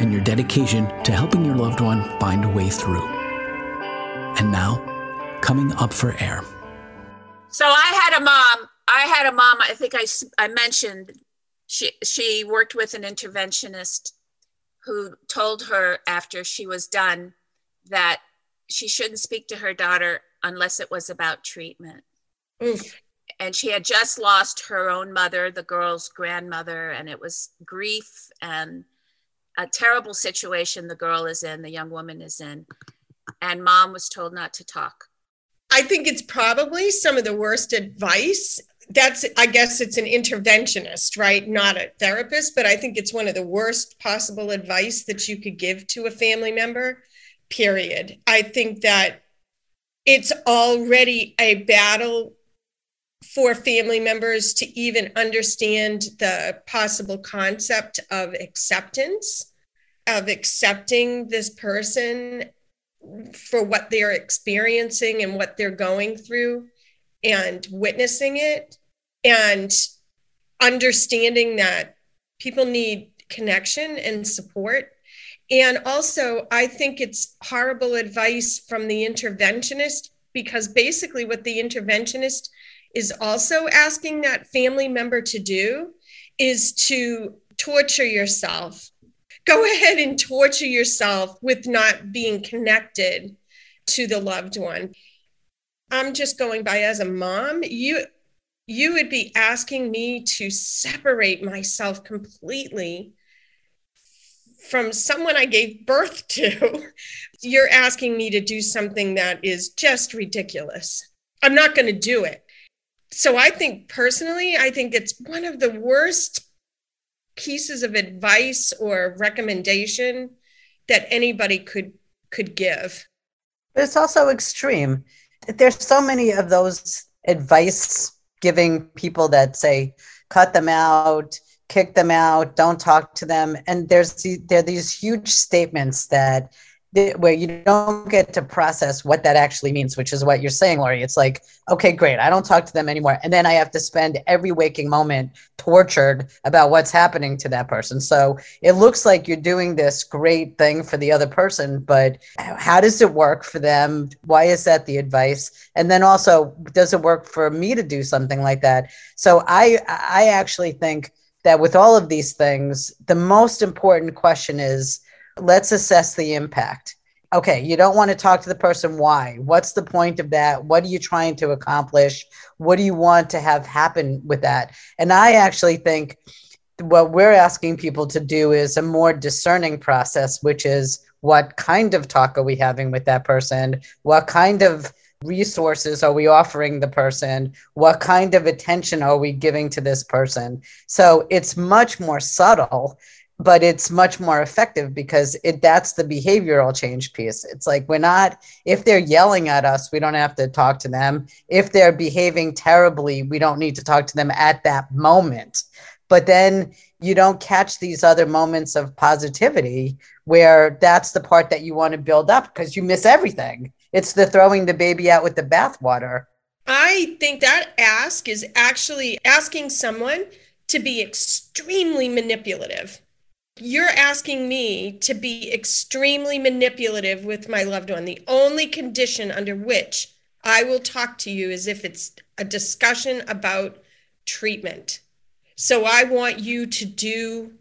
and your dedication to helping your loved one find a way through. And now, coming up for air. So I had a mom. I had a mom. I think I, I mentioned she she worked with an interventionist who told her after she was done that she shouldn't speak to her daughter unless it was about treatment. Oof. And she had just lost her own mother, the girl's grandmother, and it was grief and a terrible situation the girl is in, the young woman is in. And mom was told not to talk. I think it's probably some of the worst advice. That's, I guess it's an interventionist, right? Not a therapist, but I think it's one of the worst possible advice that you could give to a family member, period. I think that it's already a battle for family members to even understand the possible concept of acceptance, of accepting this person for what they're experiencing and what they're going through and witnessing it and understanding that people need connection and support. And also, I think it's horrible advice from the interventionist because basically, what the interventionist is also asking that family member to do is to torture yourself. Go ahead and torture yourself with not being connected to the loved one. I'm just going by as a mom, you you would be asking me to separate myself completely from someone I gave birth to. You're asking me to do something that is just ridiculous. I'm not going to do it so I think personally, I think it's one of the worst pieces of advice or recommendation that anybody could could give. But it's also extreme. There's so many of those advice giving people that say cut them out, kick them out, don't talk to them, and there's there are these huge statements that where you don't get to process what that actually means, which is what you're saying, Laurie. It's like, okay, great, I don't talk to them anymore. And then I have to spend every waking moment tortured about what's happening to that person. So it looks like you're doing this great thing for the other person, but how does it work for them? Why is that the advice? And then also, does it work for me to do something like that? So I I actually think that with all of these things, the most important question is Let's assess the impact. Okay, you don't want to talk to the person. Why? What's the point of that? What are you trying to accomplish? What do you want to have happen with that? And I actually think what we're asking people to do is a more discerning process, which is what kind of talk are we having with that person? What kind of resources are we offering the person? What kind of attention are we giving to this person? So it's much more subtle but it's much more effective because it that's the behavioral change piece. It's like we're not if they're yelling at us we don't have to talk to them. If they're behaving terribly we don't need to talk to them at that moment. But then you don't catch these other moments of positivity where that's the part that you want to build up because you miss everything. It's the throwing the baby out with the bathwater. I think that ask is actually asking someone to be extremely manipulative you're asking me to be extremely manipulative with my loved one. The only condition under which I will talk to you is if it's a discussion about treatment. So I want you to do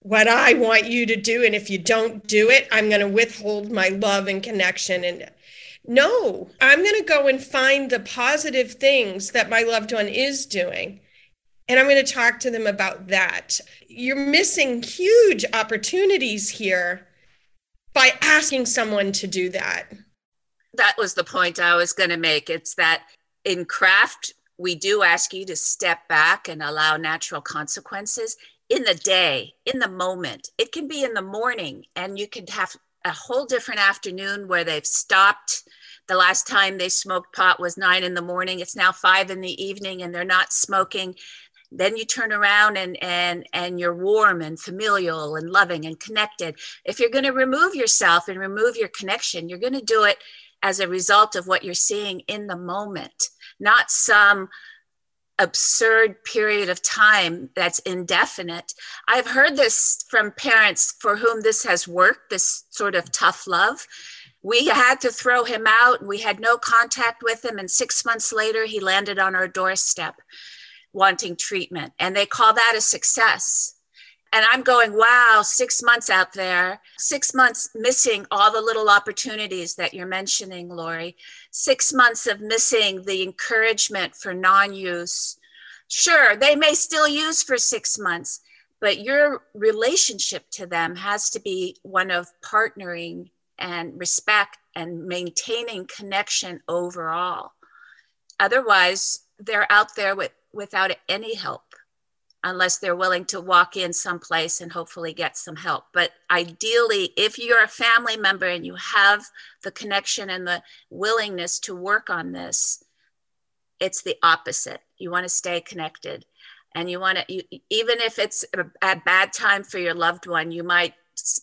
what I want you to do. And if you don't do it, I'm going to withhold my love and connection. And no, I'm going to go and find the positive things that my loved one is doing. And I'm going to talk to them about that. You're missing huge opportunities here by asking someone to do that. That was the point I was going to make. It's that in craft, we do ask you to step back and allow natural consequences. in the day, in the moment. It can be in the morning, and you could have a whole different afternoon where they've stopped. The last time they smoked pot was nine in the morning. It's now five in the evening, and they're not smoking. Then you turn around and and and you're warm and familial and loving and connected. If you're going to remove yourself and remove your connection, you're going to do it as a result of what you're seeing in the moment, not some absurd period of time that's indefinite. I've heard this from parents for whom this has worked, this sort of tough love. We had to throw him out. We had no contact with him. And six months later, he landed on our doorstep wanting treatment. And they call that a success. And I'm going, wow, six months out there, six months missing all the little opportunities that you're mentioning, Laurie, six months of missing the encouragement for non use. Sure, they may still use for six months, but your relationship to them has to be one of partnering and respect and maintaining connection overall. Otherwise, they're out there with, without any help unless they're willing to walk in someplace and hopefully get some help. But ideally, if you're a family member and you have the connection and the willingness to work on this, it's the opposite. You want to stay connected. And you want to, you, even if it's a, a bad time for your loved one, you might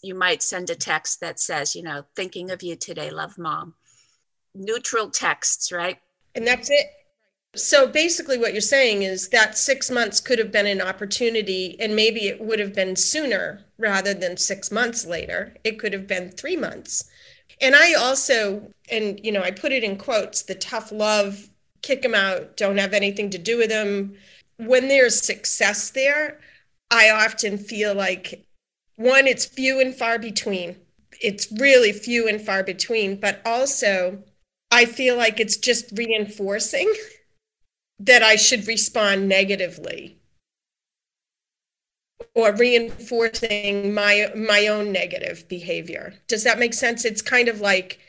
you might send a text that says, you know, thinking of you today, love mom. Neutral texts, right? And that's it. So basically, what you're saying is that six months could have been an opportunity, and maybe it would have been sooner rather than six months later. It could have been three months. And I also, and you know, I put it in quotes the tough love, kick them out, don't have anything to do with them. When there's success there, I often feel like one, it's few and far between. It's really few and far between, but also I feel like it's just reinforcing that I should respond negatively or reinforcing my my own negative behavior. Does that make sense? It's kind of like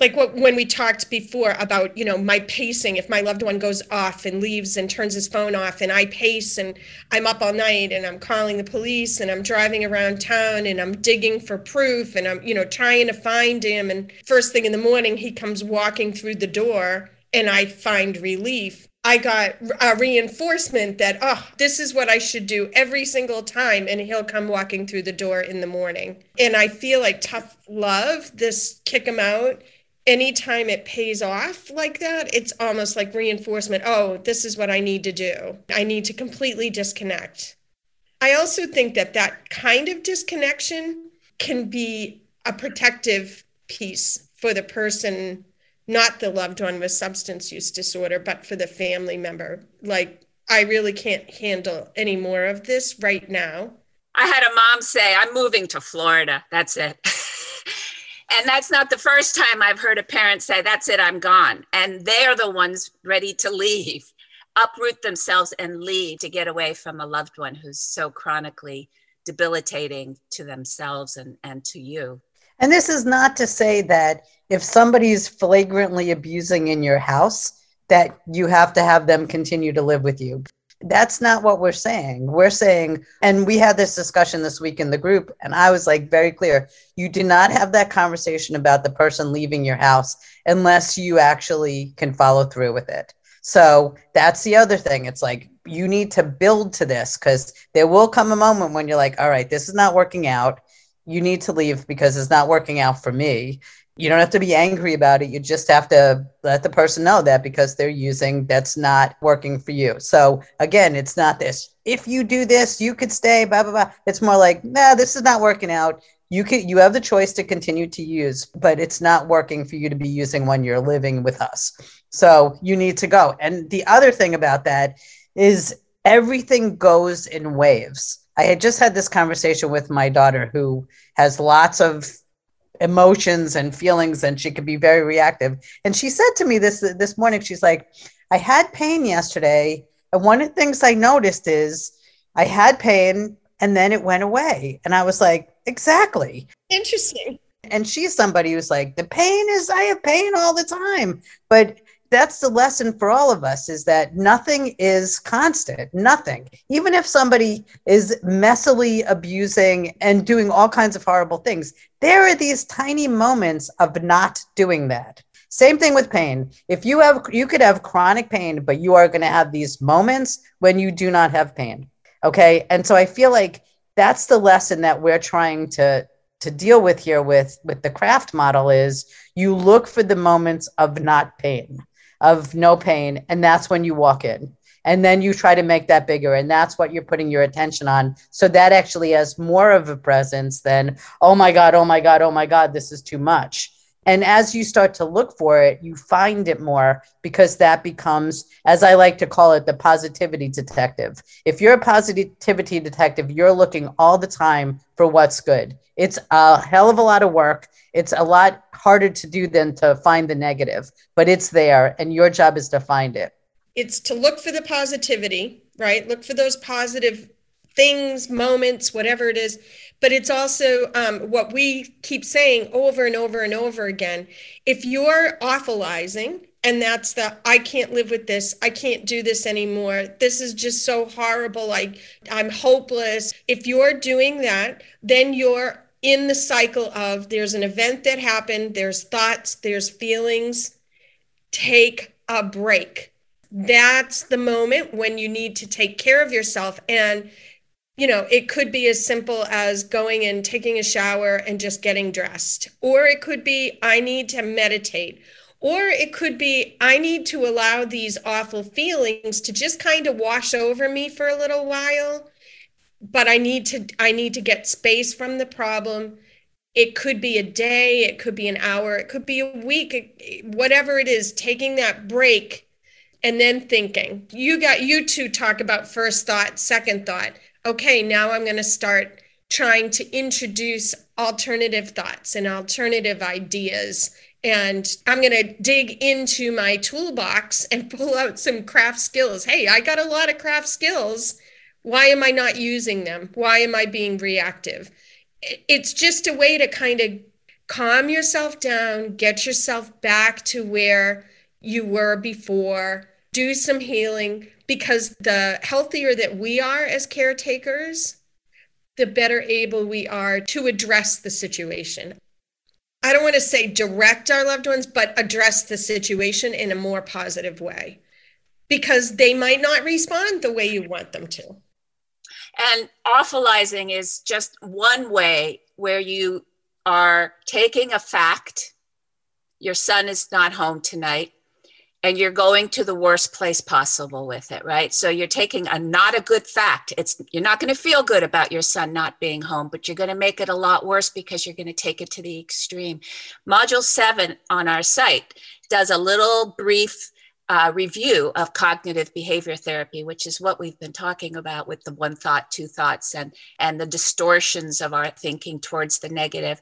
like what when we talked before about you know my pacing if my loved one goes off and leaves and turns his phone off and i pace and i'm up all night and i'm calling the police and i'm driving around town and i'm digging for proof and i'm you know trying to find him and first thing in the morning he comes walking through the door and i find relief I got a reinforcement that, oh, this is what I should do every single time. And he'll come walking through the door in the morning. And I feel like tough love, this kick him out, anytime it pays off like that, it's almost like reinforcement. Oh, this is what I need to do. I need to completely disconnect. I also think that that kind of disconnection can be a protective piece for the person not the loved one with substance use disorder, but for the family member. Like, I really can't handle any more of this right now. I had a mom say, I'm moving to Florida. That's it. and that's not the first time I've heard a parent say, That's it, I'm gone. And they're the ones ready to leave, uproot themselves and leave to get away from a loved one who's so chronically debilitating to themselves and, and to you. And this is not to say that if somebody's flagrantly abusing in your house, that you have to have them continue to live with you. That's not what we're saying. We're saying, and we had this discussion this week in the group, and I was like very clear you do not have that conversation about the person leaving your house unless you actually can follow through with it. So that's the other thing. It's like you need to build to this because there will come a moment when you're like, all right, this is not working out you need to leave because it's not working out for me. You don't have to be angry about it. You just have to let the person know that because they're using that's not working for you. So again, it's not this. If you do this, you could stay, blah, blah, blah. It's more like, nah, this is not working out. You can you have the choice to continue to use, but it's not working for you to be using when you're living with us. So you need to go. And the other thing about that is everything goes in waves I had just had this conversation with my daughter who has lots of emotions and feelings and she can be very reactive. And she said to me this this morning, she's like, I had pain yesterday. And one of the things I noticed is I had pain and then it went away. And I was like, exactly. Interesting. And she's somebody who's like, the pain is, I have pain all the time. But that's the lesson for all of us is that nothing is constant nothing. Even if somebody is messily abusing and doing all kinds of horrible things there are these tiny moments of not doing that. Same thing with pain. If you have you could have chronic pain but you are going to have these moments when you do not have pain okay? And so i feel like that's the lesson that we're trying to to deal with here with with the craft model is you look for the moments of not pain of no pain and that's when you walk in. And then you try to make that bigger and that's what you're putting your attention on. So that actually has more of a presence than oh my god oh my god oh my god this is too much and as you start to look for it you find it more because that becomes as i like to call it the positivity detective if you're a positivity detective you're looking all the time for what's good it's a hell of a lot of work it's a lot harder to do than to find the negative, but it's there and your job is to find it. It's to look for the positivity, right? Look for those positive things, moments, whatever it is. But it's also um, what we keep saying over and over and over again. If you're awfulizing, and that's the i can't live with this i can't do this anymore this is just so horrible like i'm hopeless if you're doing that then you're in the cycle of there's an event that happened, there's thoughts, there's feelings. Take a break. That's the moment when you need to take care of yourself. And, you know, it could be as simple as going and taking a shower and just getting dressed, or it could be, I need to meditate. Or it could be, I need to allow these awful feelings to just kind of wash over me for a little while but I need to I need to get space from the problem. It could be a day, it could be an hour, it could be a week, whatever it is, taking that break and then thinking. You got you two talk about first thought, second thought. Okay, now I'm going to start trying to introduce alternative thoughts and alternative ideas and I'm going to dig into my toolbox and pull out some craft skills. Hey, I got a lot of craft skills why am I not using them? Why am I being reactive? It's just a way to kind of calm yourself down, get yourself back to where you were before, do some healing, because the healthier that we are as caretakers, the better able we are to address the situation. I don't want to say direct our loved ones, but address the situation in a more positive way because they might not respond the way you want them to. And awfulizing is just one way where you are taking a fact, your son is not home tonight, and you're going to the worst place possible with it, right? So you're taking a not a good fact. It's you're not going to feel good about your son not being home, but you're going to make it a lot worse because you're going to take it to the extreme. Module 7 on our site does a little brief uh, review of cognitive behavior therapy, which is what we've been talking about with the one thought, two thoughts, and, and the distortions of our thinking towards the negative.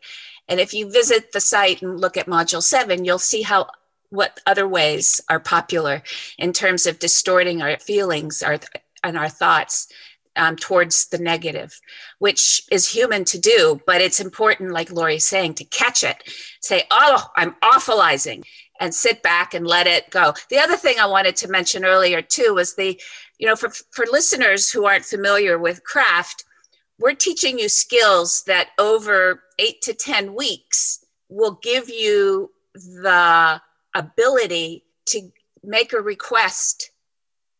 And if you visit the site and look at module seven, you'll see how what other ways are popular in terms of distorting our feelings our, and our thoughts um, towards the negative, which is human to do, but it's important, like Laurie's saying, to catch it. Say, oh, I'm awfulizing and sit back and let it go. The other thing I wanted to mention earlier too was the, you know, for, for listeners who aren't familiar with craft, we're teaching you skills that over eight to 10 weeks will give you the ability to make a request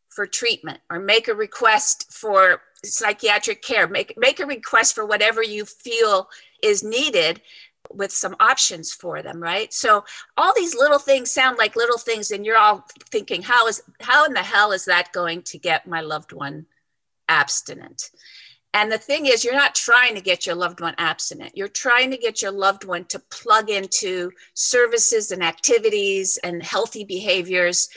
for treatment or make a request for psychiatric care make make a request for whatever you feel is needed with some options for them right? So all these little things sound like little things and you're all thinking how is how in the hell is that going to get my loved one abstinent and the thing is you're not trying to get your loved one abstinent. You're trying to get your loved one to plug into services and activities and healthy behaviors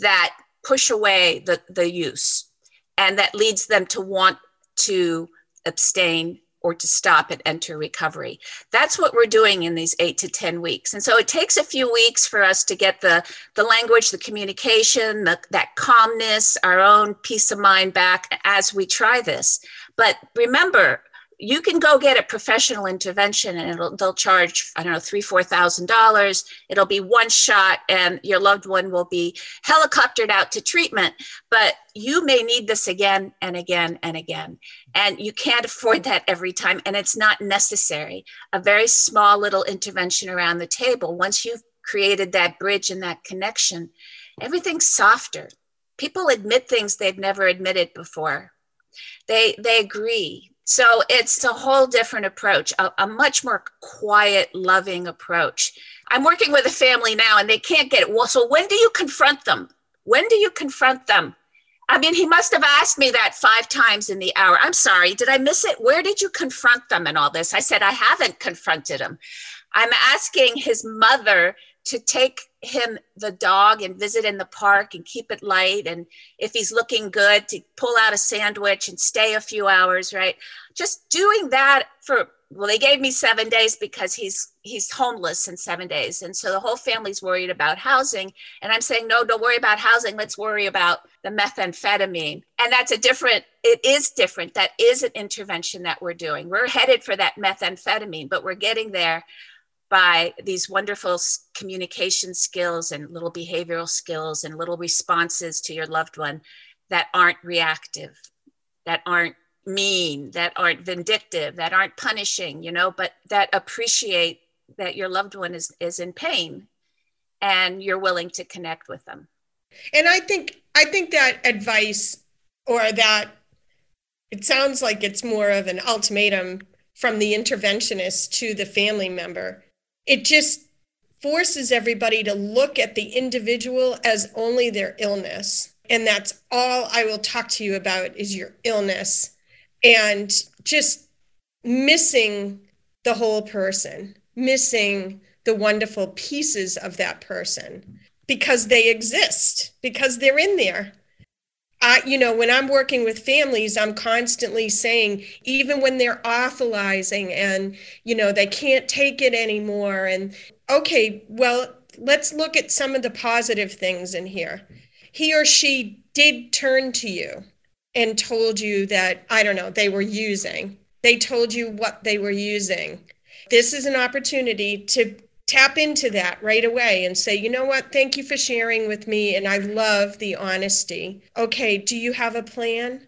that push away the, the use and that leads them to want to abstain or to stop and enter recovery. That's what we're doing in these eight to 10 weeks. And so it takes a few weeks for us to get the, the language, the communication, the, that calmness, our own peace of mind back as we try this. But remember, you can go get a professional intervention and it'll they'll charge i don't know three four thousand dollars. It'll be one shot and your loved one will be helicoptered out to treatment. But you may need this again and again and again. And you can't afford that every time. And it's not necessary. A very small little intervention around the table. Once you've created that bridge and that connection everything's softer. People admit things they've never admitted before. They they agree so it's a whole different approach a, a, much more quiet loving approach. I'm working with a family now and they can't get it. Well so when do you confront them? When do you confront them? I mean he must have asked me that five times in the hour. I'm sorry did i miss it? Where did you confront them and all this? I said i haven't confronted him i'm asking his mother to take him the dog and visit in the park and keep it light. And if he's looking good to pull out a sandwich and stay a few hours right? Just doing that for well they gave me seven days because he's he's homeless in seven days. And so the whole family's worried about housing. And i'm saying no don't worry about housing. Let's worry about the methamphetamine. And that's a different it is different. That is an intervention that we're doing. We're headed for that methamphetamine but we're getting there by these wonderful communication skills and little behavioral skills and little responses to your loved one that aren't reactive, that aren't mean, that aren't vindictive, that aren't punishing, you know, but that appreciate that your loved one is, is in pain and you're willing to connect with them. And I think I think that advice or that it sounds like it's more of an ultimatum from the interventionist to the family member it just forces everybody to look at the individual as only their illness. And that's all I will talk to you about is your illness and just missing the whole person, missing the wonderful pieces of that person because they exist, because they're in there. I, you know, when I'm working with families, I'm constantly saying, even when they're awfulizing and, you know, they can't take it anymore. And okay, well, let's look at some of the positive things in here. He or she did turn to you and told you that, I don't know, they were using. They told you what they were using. This is an opportunity to tap into that right away and say, you know what, thank you for sharing with me. And I love the honesty. Okay, do you have a plan?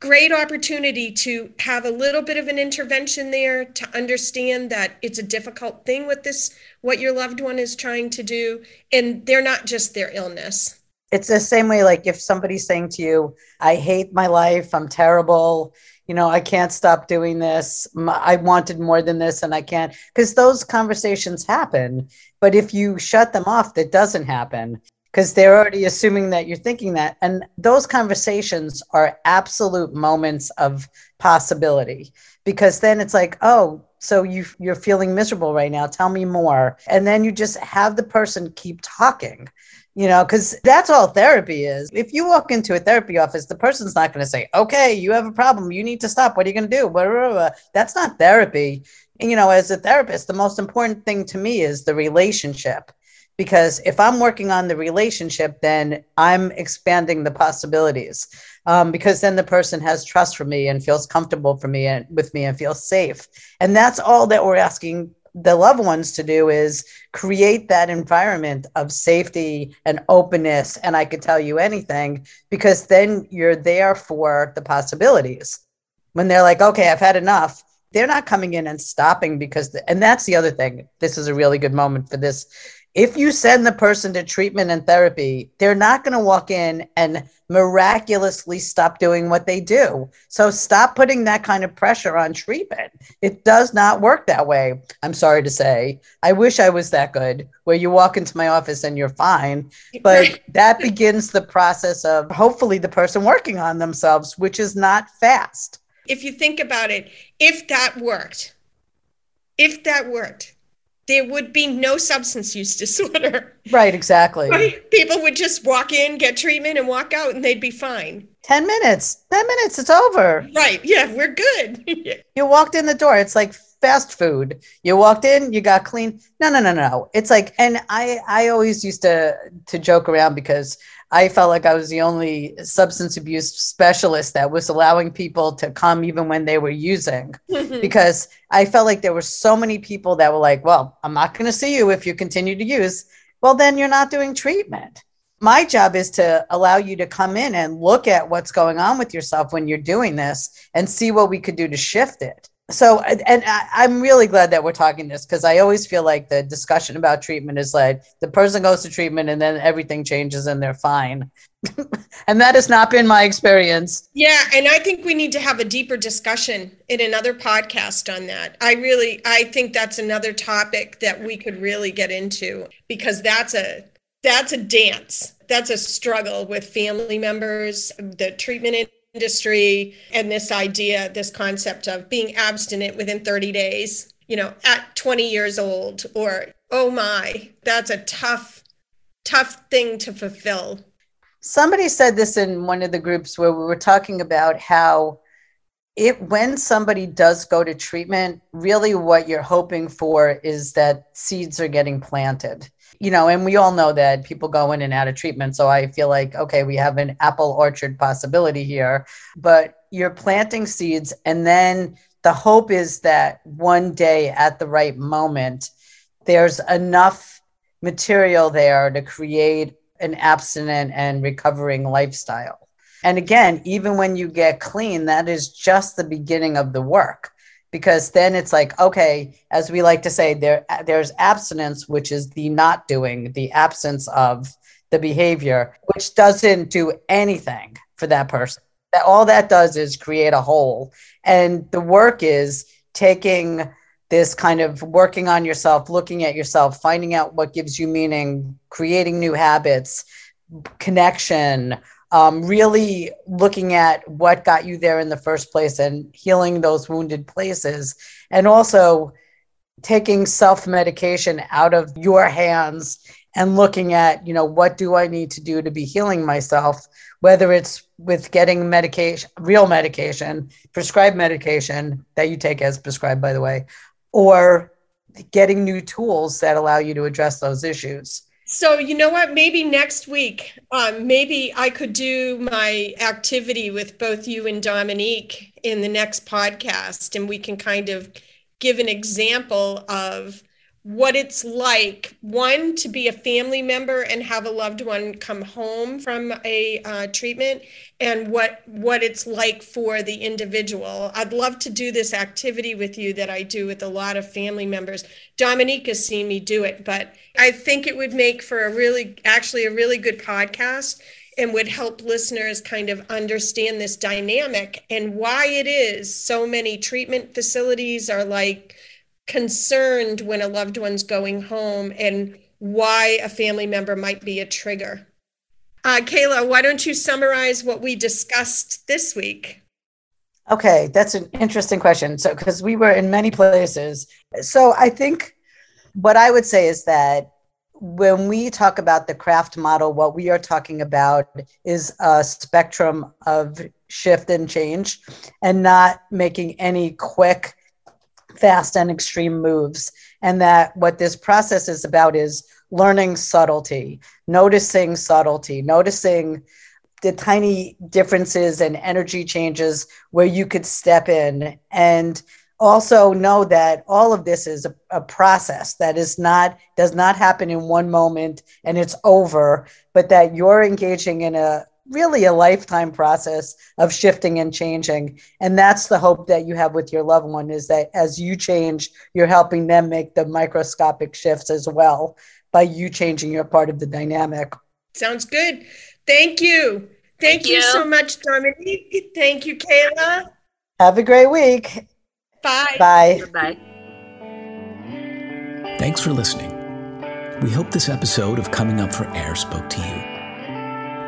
Great opportunity to have a little bit of an intervention there to understand that it's a difficult thing with this, what your loved one is trying to do. And they're not just their illness. It's the same way, like if somebody's saying to you, I hate my life, I'm terrible, you know, I can't stop doing this. I wanted more than this and I can't, because those conversations happen. But if you shut them off, that doesn't happen because they're already assuming that you're thinking that. And those conversations are absolute moments of possibility because then it's like, oh, so you you're feeling miserable right now. Tell me more. And then you just have the person keep talking you know, because that's all therapy is. If you walk into a therapy office, the person's not going to say, okay, you have a problem. You need to stop. What are you going to do? Blah, blah, blah. That's not therapy. And, you know, as a therapist, the most important thing to me is the relationship. Because if I'm working on the relationship, then I'm expanding the possibilities. Um, because then the person has trust for me and feels comfortable for me and with me and feels safe. And that's all that we're asking the loved ones to do is create that environment of safety and openness and i could tell you anything because then you're there for the possibilities. When they're like okay i've had enough they're not coming in and stopping because the, and that's the other thing. This is a really good moment for this if you send the person to treatment and therapy, they're not going to walk in and miraculously stop doing what they do. So stop putting that kind of pressure on treatment. It does not work that way. I'm sorry to say. I wish I was that good where you walk into my office and you're fine. But that begins the process of hopefully the person working on themselves, which is not fast. If you think about it, if that worked, if that worked, there would be no substance use disorder. Right, exactly. Right? People would just walk in, get treatment, and walk out, and they'd be fine. 10 minutes, 10 minutes, it's over. Right. Yeah, we're good. you walked in the door. It's like fast food. You walked in, you got clean. No, no, no, no. It's like, and I, I always used to, to joke around because I felt like I was the only substance abuse specialist that was allowing people to come even when they were using because I felt like there were so many people that were like, well, I'm not going to see you if you continue to use. Well, then you're not doing treatment. My job is to allow you to come in and look at what's going on with yourself when you're doing this and see what we could do to shift it so and I, am really glad that we're talking this because i always feel like the discussion about treatment is like the person goes to treatment and then everything changes and they're fine. And that has not been my experience. Yeah and i think we need to have a deeper discussion in another podcast on that. I really i think that's another topic that we could really get into because that's a that's a dance. That's a struggle with family members the treatment industry and this idea, this concept of being abstinent within 30 days, you know, at 20 years old, or oh my, that's a tough, tough thing to fulfill. Somebody said this in one of the groups where we were talking about how it when somebody does go to treatment, really what you're hoping for is that seeds are getting planted you know, and we all know that people go in and out of treatment. So I feel like, okay, we have an apple orchard possibility here, but you're planting seeds. And then the hope is that one day at the right moment, there's enough material there to create an abstinent and recovering lifestyle. And again, even when you get clean, that is just the beginning of the work. Because then it's like okay as we like to say there there's abstinence which is the not doing the absence of the behavior which doesn't do anything for that person. That all that does is create a hole. And the work is taking this kind of working on yourself looking at yourself finding out what gives you meaning creating new habits connection um, really looking at what got you there in the first place and healing those wounded places and also taking self-medication out of your hands and looking at you know what do i need to do to be healing myself whether it's with getting medication real medication prescribed medication that you take as prescribed by the way or getting new tools that allow you to address those issues so you know what? Maybe next week, um, maybe I could do my activity with both you and Dominique in the next podcast, and we can kind of give an example of what it's like one to be a family member and have a loved one come home from a uh, treatment and what what it's like for the individual. I'd love to do this activity with you that i do with a lot of family members. Dominique has seen me do it but i think it would make for a really actually a really good podcast and would help listeners kind of understand this dynamic and why it is so many treatment facilities are like concerned when a loved one's going home and why a family member might be a trigger. Uh, Kayla, why don't you summarize what we discussed this week? Okay, that's an interesting question. So, because we were in many places. So, I think what I would say is that when we talk about the craft model, what we are talking about is a spectrum of shift and change and not making any quick fast and extreme moves. And that what this process is about is learning subtlety, noticing subtlety, noticing the tiny differences and energy changes where you could step in and also know that all of this is a, a, process that is not does not happen in one moment and it's over but that you're engaging in a really a lifetime process of shifting and changing. And that's the hope that you have with your loved one is that as you change you're helping them make the microscopic shifts as well by you changing your part of the dynamic. Sounds good. Thank you. Thank, thank you. you. so much dominique. Thank you kayla. Have a great week. Bye. Bye. Bye thanks for listening. We hope this episode of coming up for air spoke to you